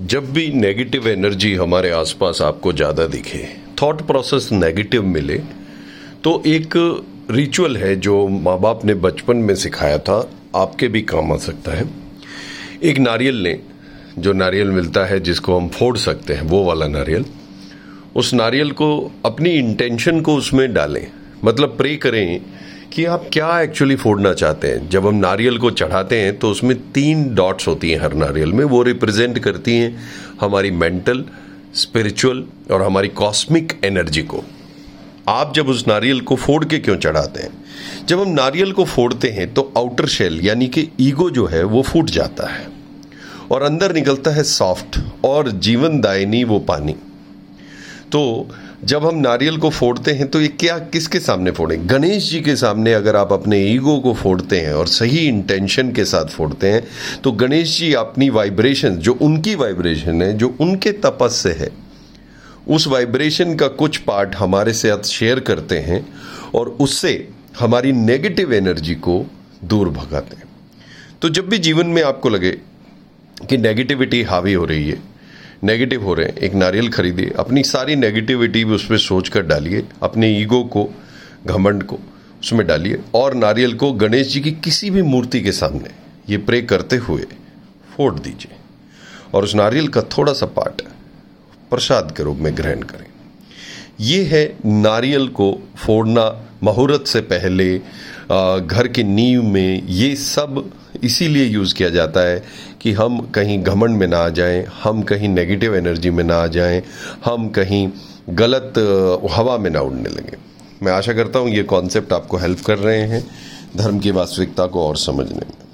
जब भी negative energy हमारे आसपास आपको ज़्यादा दिखे थॉट प्रोसेस नेगेटिव मिले तो एक रिचुअल है जो माँ बाप ने बचपन में सिखाया था, आपके भी काम आ सकता है। एक नारियल लें, जो नारियल मिलता है जिसको हम फोड़ सकते हैं, वो वाला नारियल, उस नारियल को अपनी इंटेंशन को उसमें डालें मतलब प्रे करें कि आप क्या एक्चुअली फोड़ना चाहते हैं? जब हम नारियल को चढ़ाते हैं तो उसमें तीन डॉट्स होती हैं हर नारियल में। वो रिप्रेजेंट करती हैं हमारी मेंटल स्पिरिचुअल और हमारी कॉस्मिक एनर्जी को। आप जब उस नारियल को फोड़ के क्यों चढ़ाते हैं? जब हम नारियल को फोड़ते हैं तो आउटर शेल यानी कि ईगो जो है, वो फूट जाता है और अंदर निकलता है सॉफ्ट और जीवनदायिनी वो पानी। तो जब हम नारियल को फोड़ते हैं तो ये क्या, किसके सामने फोड़े? गणेश जी के सामने अगर आप अपने ईगो को फोड़ते हैं और सही इंटेंशन के साथ फोड़ते हैं तो गणेश जी अपनी वाइब्रेशन जो उनकी वाइब्रेशन है, जो उनके तपस से है, उस वाइब्रेशन का कुछ पार्ट हमारे साथ शेयर करते हैं और उससे हमारी नेगेटिव एनर्जी को दूर भगाते हैं। तो जब भी जीवन में आपको लगे कि नेगेटिविटी हावी हो रही है नेगेटिव हो रहे हैं, एक नारियल खरीदिए अपनी सारी नेगेटिविटी भी उस पर सोच कर डालिए, अपने ईगो को, घमंड को, उसमें डालिए, और नारियल को गणेश जी की किसी भी मूर्ति के सामने ये प्रे करते हुए फोड़ दीजिए। और उस नारियल का थोड़ा सा पार्ट प्रसाद के रूप में ग्रहण करें। ये है नारियल को फोड़ना, मुहूर्त से पहले घर की नींव में ये सब इसीलिए यूज़ किया जाता है कि हम कहीं घमंड में ना आ जाएँ, हम कहीं नेगेटिव एनर्जी में ना आ जाएँ, हम कहीं गलत हवा में ना उड़ने लगें। मैं आशा करता हूँ ये कॉन्सेप्ट आपको हेल्प कर रहे हैं। धर्म की वास्तविकता को और समझने में।